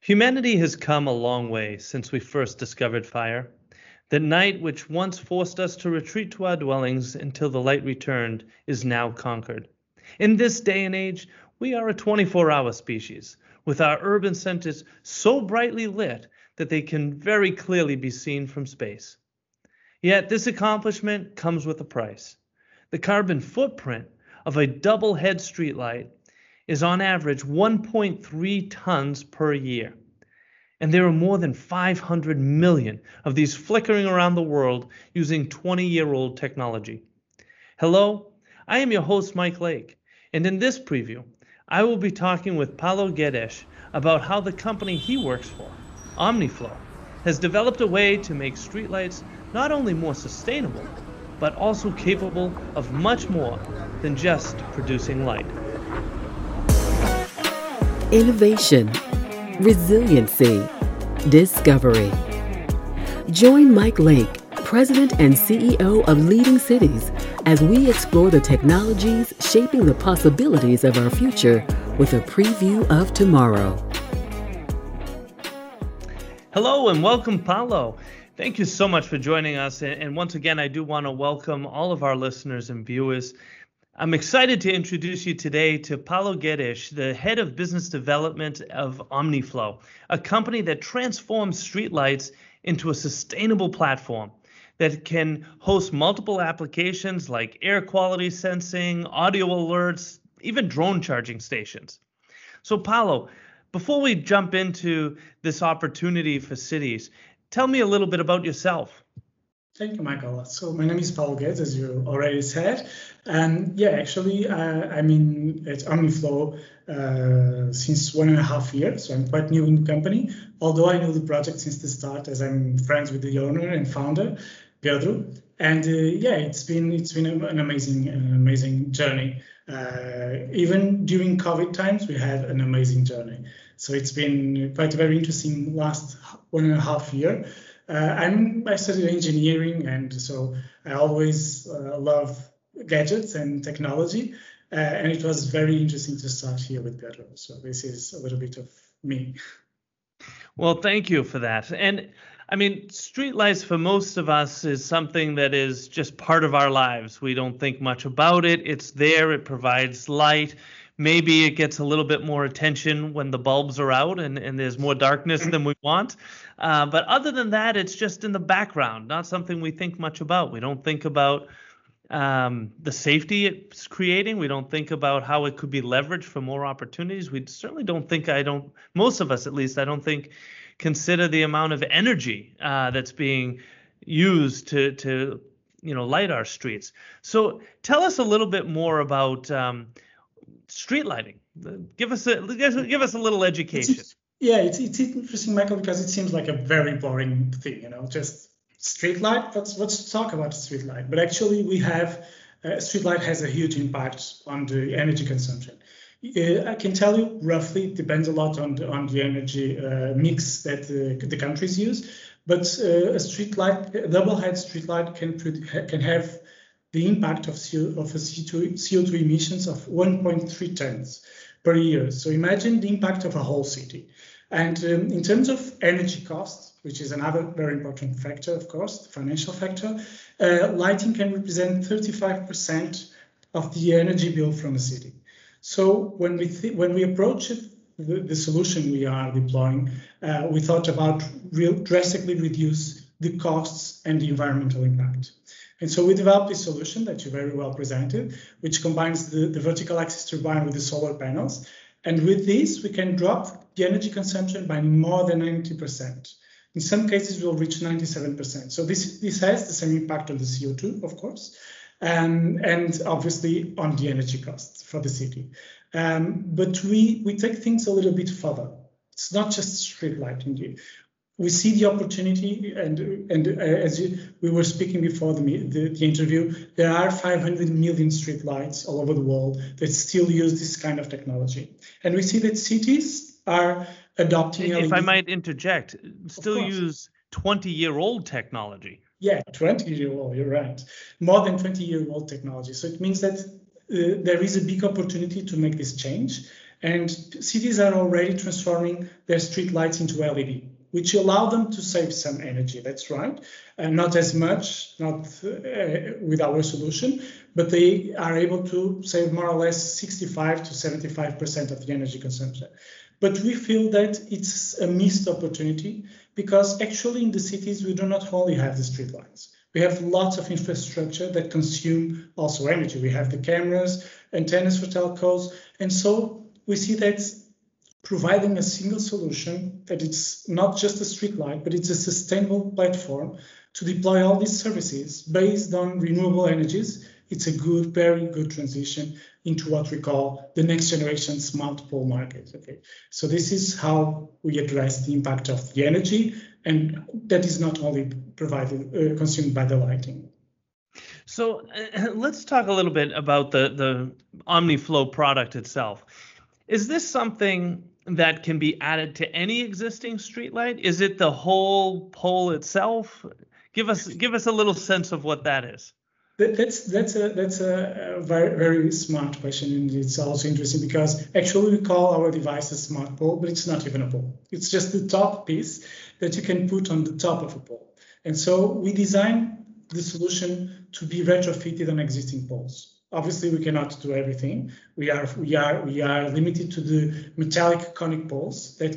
Humanity has come a long way since we first discovered fire. The night which once forced us to retreat to our dwellings until the light returned is now conquered. In this day and age, we are a 24 hour species, with our urban centers so brightly lit that they can very clearly be seen from space. Yet this accomplishment comes with a price. The carbon footprint of a double head streetlight is on average 1.3 tons per year. And there are more than 500 million of these flickering around the world using 20 year old technology. Hello, I am your host, Mike Lake, and in this preview, I will be talking with Paulo Guedes about how the company he works for, OmniFlow, has developed a way to make streetlights not only more sustainable, but also capable of much more than just producing light. Innovation, resiliency, discovery. Join Mike Lake, President and CEO of Leading Cities, as we explore the technologies shaping the possibilities of our future with a preview of tomorrow. Hello and welcome, Paulo. Thank you so much for joining us. And once again, I do want to welcome all of our listeners and viewers. I'm excited to introduce you today to Paulo Guedes, the head of business development of OmniFlow, a company that transforms streetlights into a sustainable platform that can host multiple applications like air quality sensing, audio alerts, even drone charging stations. So, Paulo, before we jump into this opportunity for cities, tell me a little bit about yourself. Thank you, Michael. So my name is Paul Guedes, as you already said. And yeah, actually, uh, I'm in OmniFlow uh, since one and a half years, so I'm quite new in the company. Although I know the project since the start, as I'm friends with the owner and founder, Pedro. And uh, yeah, it's been it's been an amazing an amazing journey. Uh, even during COVID times, we had an amazing journey. So it's been quite a very interesting last one and a half year. Uh, I'm I studied engineering, and so I always uh, love gadgets and technology. Uh, and it was very interesting to start here with Pedro. So this is a little bit of me. Well, thank you for that. And I mean, street lights for most of us is something that is just part of our lives. We don't think much about it. It's there. It provides light. Maybe it gets a little bit more attention when the bulbs are out and, and there's more darkness than we want. Uh, but other than that, it's just in the background, not something we think much about. We don't think about um, the safety it's creating. We don't think about how it could be leveraged for more opportunities. We certainly don't think, I don't, most of us at least, I don't think, consider the amount of energy uh, that's being used to, to, you know, light our streets. So tell us a little bit more about um, street lighting. Give us a give us a little education. It's, yeah, it's it's interesting, Michael, because it seems like a very boring thing, you know, just street light. Let's let's talk about street light. But actually, we have uh, street light has a huge impact on the energy consumption. Uh, I can tell you roughly, depends a lot on the, on the energy uh, mix that uh, the countries use. But uh, a street light, a double head street light can can have the impact of, CO, of CO2, CO2 emissions of 1.3 tons per year. So imagine the impact of a whole city. And um, in terms of energy costs, which is another very important factor, of course, the financial factor, uh, lighting can represent 35% of the energy bill from a city. So when we when we approach it, the, the, solution we are deploying, uh, we thought about real, drastically reduce the costs and the environmental impact. And so we developed this solution that you very well presented, which combines the, the vertical axis turbine with the solar panels. And with this, we can drop the energy consumption by more than 90%. In some cases, we'll reach 97%. So this, this has the same impact on the CO2, of course, um, and obviously on the energy costs for the city. Um, but we, we take things a little bit further. It's not just street lighting we see the opportunity, and and uh, as you, we were speaking before the, the, the interview, there are 500 million street lights all over the world that still use this kind of technology, and we see that cities are adopting. If LED. I might interject, still use 20-year-old technology. Yeah, 20 year old. You're right. More than 20 year old technology. So it means that uh, there is a big opportunity to make this change. And cities are already transforming their street lights into LED, which allow them to save some energy. That's right. And not as much, not uh, with our solution, but they are able to save more or less 65 to 75% of the energy consumption. But we feel that it's a missed opportunity because actually in the cities, we do not only have the street lights. We have lots of infrastructure that consume also energy. We have the cameras, antennas for telcos. And so we see that providing a single solution that it's not just a street light, but it's a sustainable platform to deploy all these services based on renewable energies. It's a good, very good transition into what we call the next generation smart pole market. Okay, so this is how we address the impact of the energy, and that is not only provided uh, consumed by the lighting. So uh, let's talk a little bit about the the OmniFlow product itself. Is this something that can be added to any existing streetlight? Is it the whole pole itself? Give us give us a little sense of what that is. That's that's a that's a very very smart question, and it's also interesting because actually we call our device a smart pole, but it's not even a pole. It's just the top piece that you can put on the top of a pole. And so we design the solution to be retrofitted on existing poles. Obviously, we cannot do everything. We are we are we are limited to the metallic conic poles that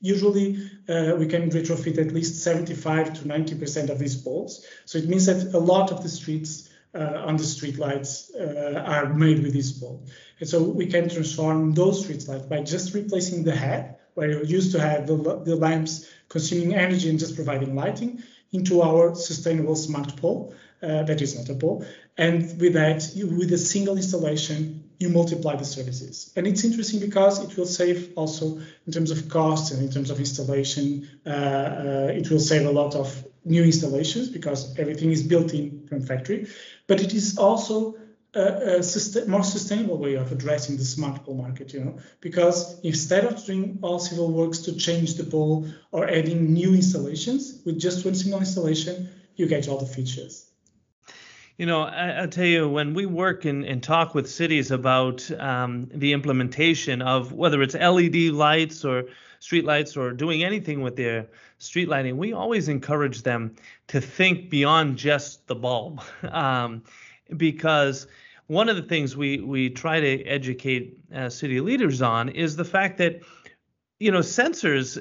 usually uh, we can retrofit at least 75 to 90 percent of these poles. So it means that a lot of the streets uh, on the street lights uh, are made with this pole. And so we can transform those street lights by just replacing the head, where you used to have the, the lamps consuming energy and just providing lighting, into our sustainable smart pole uh, that is not a pole. And with that, you, with a single installation, you multiply the services. And it's interesting because it will save also in terms of cost and in terms of installation. Uh, uh, it will save a lot of new installations because everything is built in from factory. But it is also a, a more sustainable way of addressing the smart pole market, you know, because instead of doing all civil works to change the pole or adding new installations, with just one single installation, you get all the features. You know, I, will tell you, when we work and, and talk with cities about um, the implementation of whether it's LED lights or street lights or doing anything with their street lighting, we always encourage them to think beyond just the bulb. Um, because one of the things we, we try to educate uh, city leaders on is the fact that you know sensors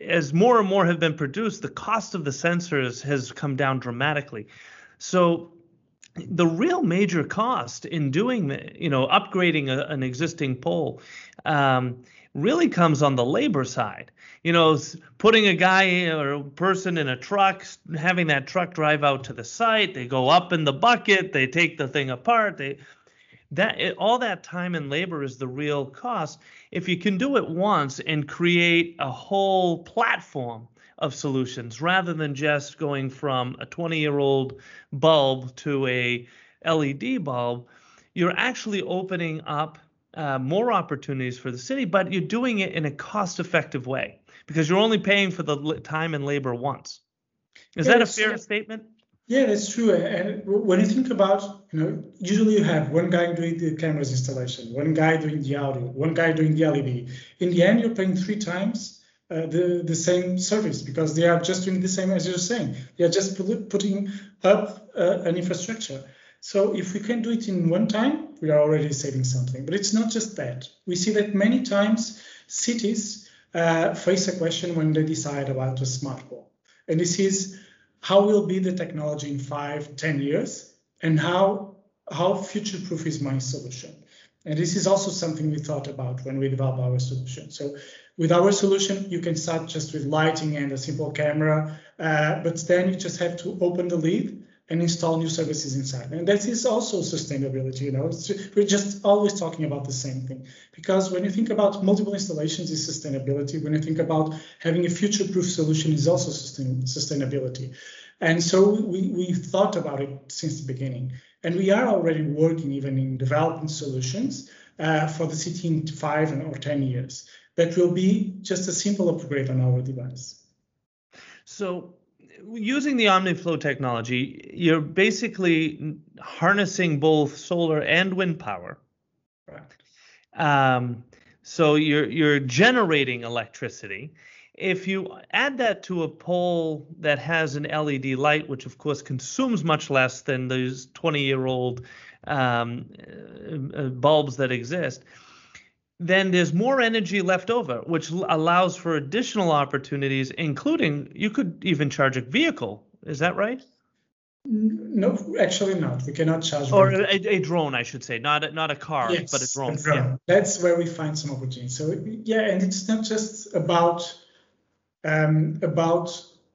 as more and more have been produced the cost of the sensors has come down dramatically so the real major cost in doing you know upgrading a, an existing pole um, really comes on the labor side. You know putting a guy or a person in a truck having that truck drive out to the site they go up in the bucket they take the thing apart they that it, all that time and labor is the real cost. If you can do it once and create a whole platform of solutions rather than just going from a 20 year old bulb to a LED bulb, you're actually opening up uh, more opportunities for the city, but you're doing it in a cost effective way because you're only paying for the time and labor once. Is that a fair statement? Yeah, that's true. And when you think about, you know, usually you have one guy doing the cameras installation, one guy doing the audio, one guy doing the LED. In the end, you're paying three times uh, the, the same service because they are just doing the same as you're saying. They are just putting up uh, an infrastructure. So if we can do it in one time, we are already saving something. But it's not just that. We see that many times cities uh, face a question when they decide about a smart pole. And this is how will be the technology in five, ten years, and how how future-proof is my solution? And this is also something we thought about when we developed our solution. So with our solution, you can start just with lighting and a simple camera, uh, but then you just have to open the lid and install new services inside. And that is also sustainability. You know, we're just always talking about the same thing because when you think about multiple installations, is sustainability. When you think about having a future-proof solution, is also sustain, sustainability. And so we we thought about it since the beginning, and we are already working even in developing solutions uh, for the city in five or ten years that will be just a simple upgrade on our device. So using the OmniFlow technology, you're basically harnessing both solar and wind power. Right. Um, So you're you're generating electricity. If you add that to a pole that has an LED light, which of course consumes much less than those 20 year old um, uh, uh, bulbs that exist, then there's more energy left over, which allows for additional opportunities, including you could even charge a vehicle. Is that right? No, actually not. We cannot charge. Or a, a, drone, I should say, not a, not a car, yes, but a drone. A drone. Yeah. That's where we find some opportunities. So yeah, and it's not just about um, about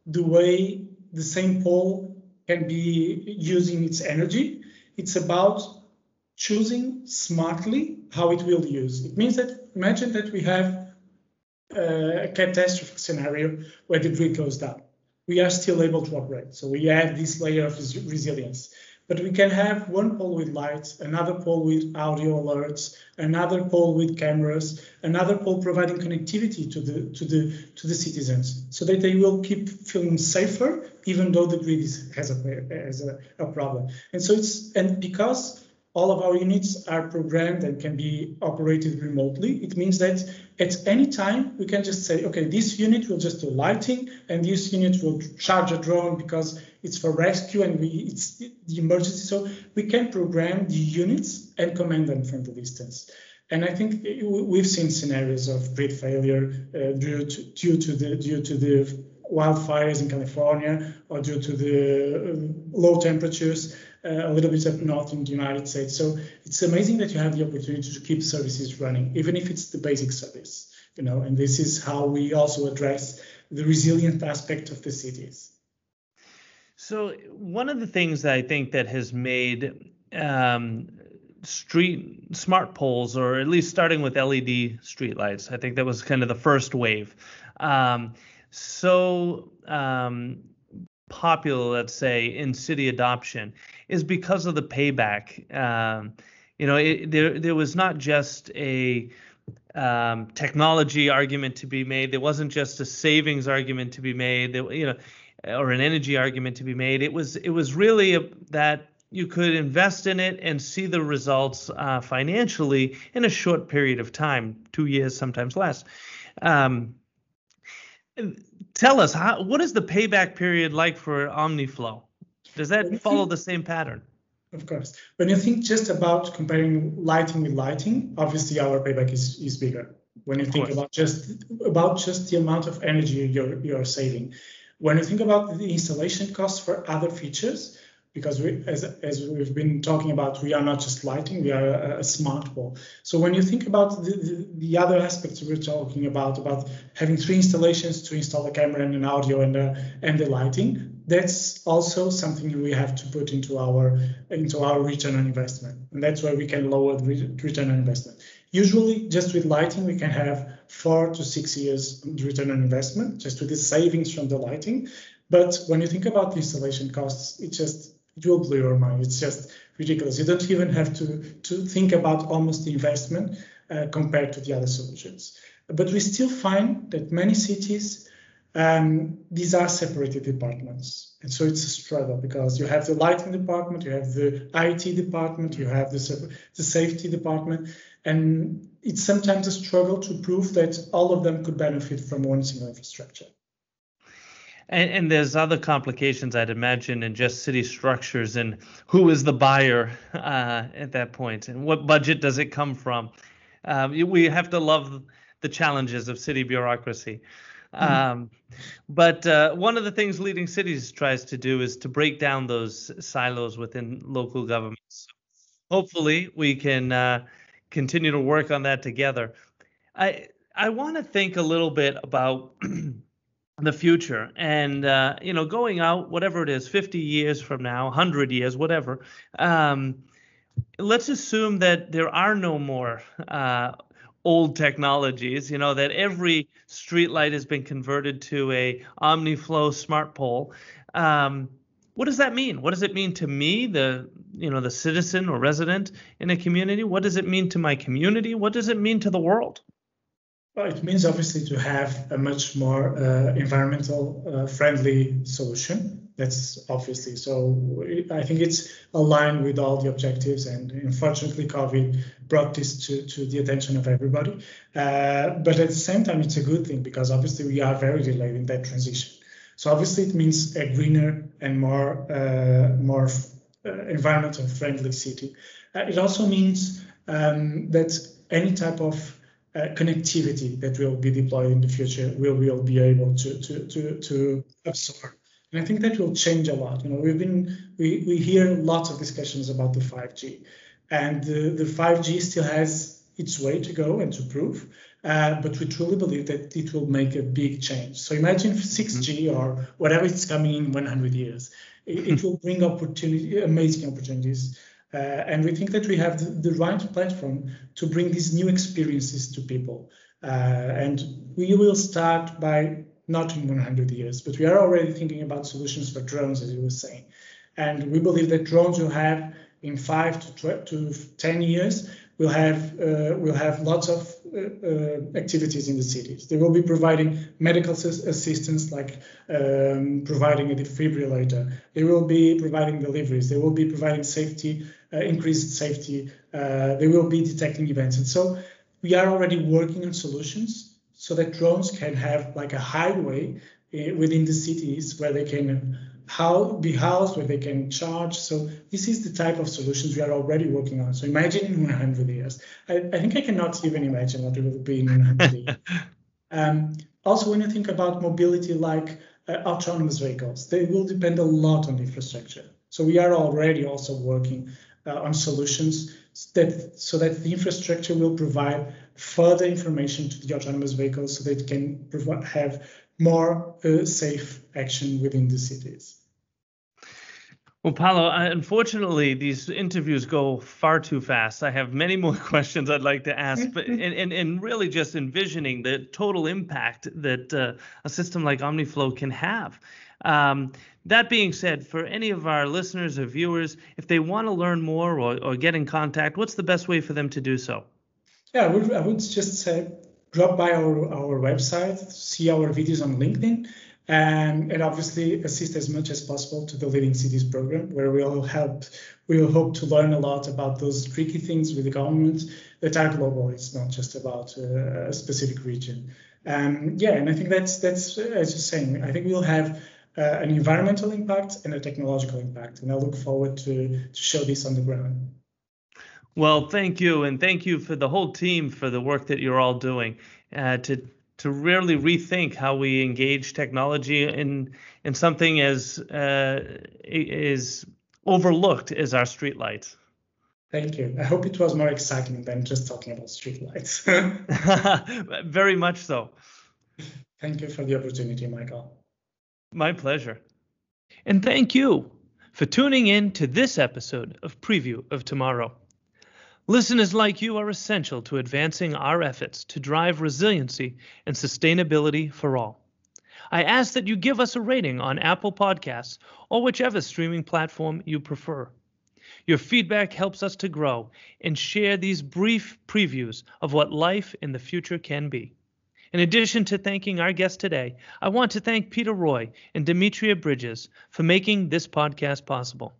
the way the same pole can be using its energy. It's about choosing smartly how it will use. It means that imagine that we have uh, a catastrophic scenario where the grid goes down we are still able to operate. So we have this layer of resilience. But we can have one pole with lights, another pole with audio alerts, another pole with cameras, another pole providing connectivity to the to the to the citizens, so that they will keep feeling safer, even though the grid is, has a has a, a problem. And so it's and because all of our units are programmed and can be operated remotely. It means that at any time we can just say, okay, this unit will just do lighting and this unit will charge a drone because it's for rescue and we it's the emergency. So we can program the units and command them from the distance. And I think we've seen scenarios of grid failure uh, due, to, due to the due to the wildfires in California or due to the uh, low temperatures a little bit up north in the United States. So it's amazing that you have the opportunity to keep services running, even if it's the basic service, you know, and this is how we also address the resilient aspect of the cities. So one of the things that I think that has made um, street smart poles, or at least starting with LED streetlights, I think that was kind of the first wave. Um, so um, popular, let's say, in city adoption is because of the payback. Um, you know, it, there there was not just a um, technology argument to be made. There wasn't just a savings argument to be made. There, you know, or an energy argument to be made. It was it was really a, that you could invest in it and see the results uh, financially in a short period of time, two years, sometimes less. Um, tell us how what is the payback period like for OmniFlow? Does that follow the same pattern? Of course. When you think just about comparing lighting with lighting, obviously our payback is, is bigger. When you think about just about just the amount of energy you're you're saving. When you think about the installation costs for other features, because we, as, as we've been talking about, we are not just lighting, we are a, a smart wall. So when you think about the, the, the, other aspects we're talking about, about having three installations to install a camera and an audio and, a, and the lighting, that's also something we have to put into our into our return on investment. And that's where we can lower the return on investment. Usually, just with lighting, we can have four to six years return on investment, just with the savings from the lighting. But when you think about the installation costs, it just it will blow your mind. It's just ridiculous. You don't even have to, to think about almost the investment uh, compared to the other solutions. But we still find that many cities, um, these are separated departments. And so it's a struggle because you have the lighting department, you have the IT department, you have the, the safety department. And it's sometimes a struggle to prove that all of them could benefit from one single infrastructure. And, and, there's other complications, I'd imagine, in just city structures and who is the buyer uh, at that point and what budget does it come from. Um, we have to love the challenges of city bureaucracy. Mm-hmm. Um, but uh, one of the things leading cities tries to do is to break down those silos within local governments. Hopefully, we can uh, continue to work on that together. I I want to think a little bit about the future. And uh, you know going out whatever it is 50 years from now 100 years whatever um, let's assume that there are no more uh, old technologies you know that every street light has been converted to a omniflow smart pole. Um, what does that mean? What does it mean to me the you know the citizen or resident in a community? What does it mean to my community? What does it mean to the world Well, it means obviously to have a much more uh, environmental uh, friendly solution. That's obviously so. I think it's aligned with all the objectives, and unfortunately, COVID brought this to, to the attention of everybody. Uh, but at the same time, it's a good thing because obviously we are very delayed in that transition. So obviously, it means a greener and more uh, more uh, environmental friendly city. Uh, it also means um, that any type of connectivity that will be deployed in the future will will be able to to to, to absorb. And I think that will change a lot. You know, we've been we, we hear lots of discussions about the 5G, and the, the 5G still has its way to go and to prove. Uh, but we truly believe that it will make a big change. So imagine 6G mm-hmm. or whatever is coming in 100 years. It, it will bring opportunity, amazing opportunities uh, and we think that we have the, the, right platform to bring these new experiences to people. Uh, and we will start by not in 100 years, but we are already thinking about solutions for drones, as you were saying. And we believe that drones will have in five to, to 10 years will have uh, will have lots of uh, uh, activities in the cities. They will be providing medical assistance, like um, providing a defibrillator. They will be providing deliveries. They will be providing safety, uh, increased safety. Uh, they will be detecting events, and so we are already working on solutions so that drones can have like a highway uh, within the cities where they can how be housed where they can charge. So this is the type of solutions we are already working on. So imagine in 100 years. I, I think I cannot even imagine what it will be in 100 years. Um, also, when you think about mobility like uh, autonomous vehicles, they will depend a lot on infrastructure. So we are already also working uh, on solutions that so that the infrastructure will provide further information to the autonomous vehicles so that it can provide, have more uh, safe action within the cities. Well, Paulo, unfortunately, these interviews go far too fast. I have many more questions I'd like to ask, but and, and, and really just envisioning the total impact that uh, a system like OmniFlow can have. Um, that being said, for any of our listeners or viewers, if they want to learn more or, or get in contact, what's the best way for them to do so? Yeah, I would, I would just say drop by our, our website, see our videos on LinkedIn, and, and obviously assist as much as possible to the Leading Cities program, where we'll help, we will hope to learn a lot about those tricky things with the government that are global. It's not just about uh, a specific region. Um, yeah, and I think that's that's as you're saying. I think we'll have uh, an environmental impact and a technological impact, and I look forward to to show this on the ground. Well, thank you, and thank you for the whole team for the work that you're all doing uh, to to really rethink how we engage technology in in something as uh, is overlooked as our streetlights. Thank you. I hope it was more exciting than just talking about streetlights. Very much so. Thank you for the opportunity, Michael. My pleasure. And thank you for tuning in to this episode of Preview of Tomorrow. Listeners like you are essential to advancing our efforts to drive resiliency and sustainability for all. I ask that you give us a rating on Apple Podcasts or whichever streaming platform you prefer. Your feedback helps us to grow and share these brief previews of what life in the future can be. In addition to thanking our guest today, I want to thank Peter Roy and Demetria Bridges for making this podcast possible.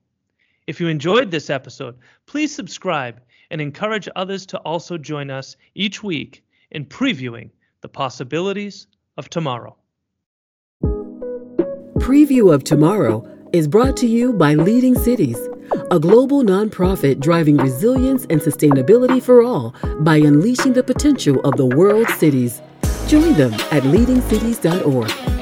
If you enjoyed this episode, please subscribe and encourage others to also join us each week in previewing the possibilities of tomorrow. Preview of Tomorrow is brought to you by Leading Cities, a global nonprofit driving resilience and sustainability for all by unleashing the potential of the world's cities. Join them at leadingcities.org.